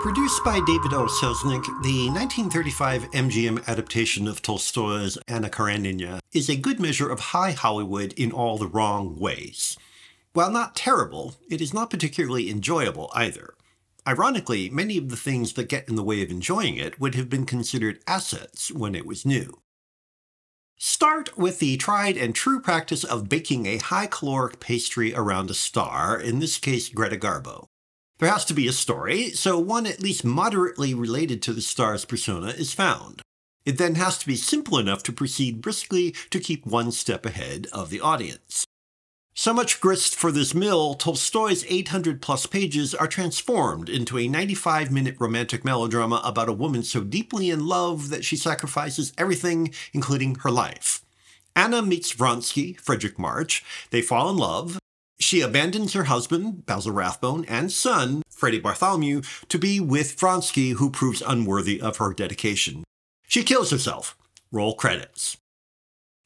Produced by David O. Selznick, the 1935 MGM adaptation of Tolstoy's Anna Karenina is a good measure of high Hollywood in all the wrong ways. While not terrible, it is not particularly enjoyable either. Ironically, many of the things that get in the way of enjoying it would have been considered assets when it was new. Start with the tried and true practice of baking a high caloric pastry around a star, in this case Greta Garbo. There has to be a story, so one at least moderately related to the star's persona is found. It then has to be simple enough to proceed briskly to keep one step ahead of the audience. So much grist for this mill, Tolstoy's 800 plus pages are transformed into a 95 minute romantic melodrama about a woman so deeply in love that she sacrifices everything, including her life. Anna meets Vronsky, Fredric March. They fall in love. She abandons her husband, Basil Rathbone, and son, Freddy Bartholomew, to be with Vronsky, who proves unworthy of her dedication. She kills herself. Roll credits.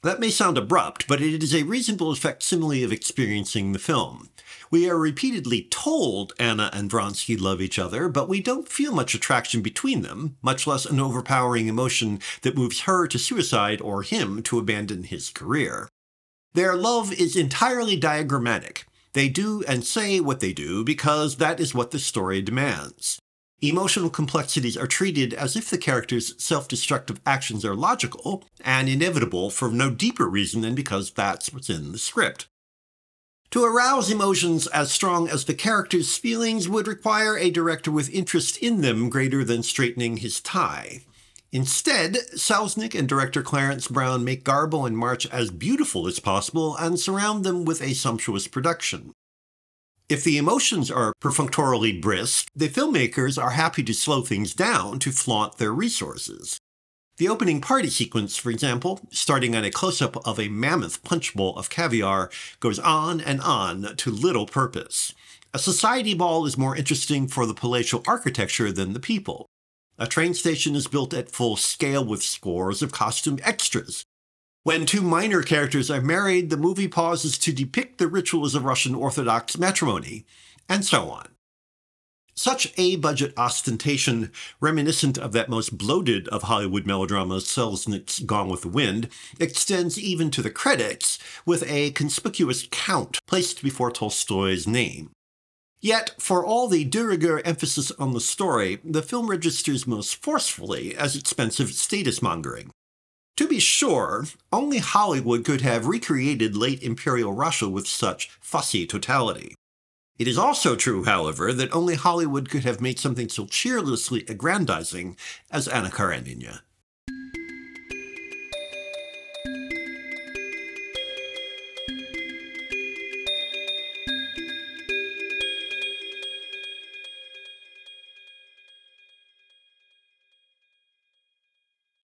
That may sound abrupt, but it is a reasonable facsimile of experiencing the film. We are repeatedly told Anna and Vronsky love each other, but we don't feel much attraction between them, much less an overpowering emotion that moves her to suicide or him to abandon his career. Their love is entirely diagrammatic. They do and say what they do because that is what the story demands. Emotional complexities are treated as if the character's self destructive actions are logical and inevitable for no deeper reason than because that's what's in the script. To arouse emotions as strong as the character's feelings would require a director with interest in them greater than straightening his tie. Instead, Selznick and director Clarence Brown make Garbo and March as beautiful as possible and surround them with a sumptuous production. If the emotions are perfunctorily brisk, the filmmakers are happy to slow things down to flaunt their resources. The opening party sequence, for example, starting on a close up of a mammoth punch bowl of caviar, goes on and on to little purpose. A society ball is more interesting for the palatial architecture than the people. A train station is built at full scale with scores of costume extras. When two minor characters are married, the movie pauses to depict the rituals of Russian Orthodox matrimony, and so on. Such A budget ostentation, reminiscent of that most bloated of Hollywood melodramas, Selznick's Gone with the Wind, extends even to the credits, with a conspicuous count placed before Tolstoy's name. Yet, for all the de rigueur emphasis on the story, the film registers most forcefully as expensive status mongering. To be sure, only Hollywood could have recreated late Imperial Russia with such fussy totality. It is also true, however, that only Hollywood could have made something so cheerlessly aggrandizing as Anna Karenina.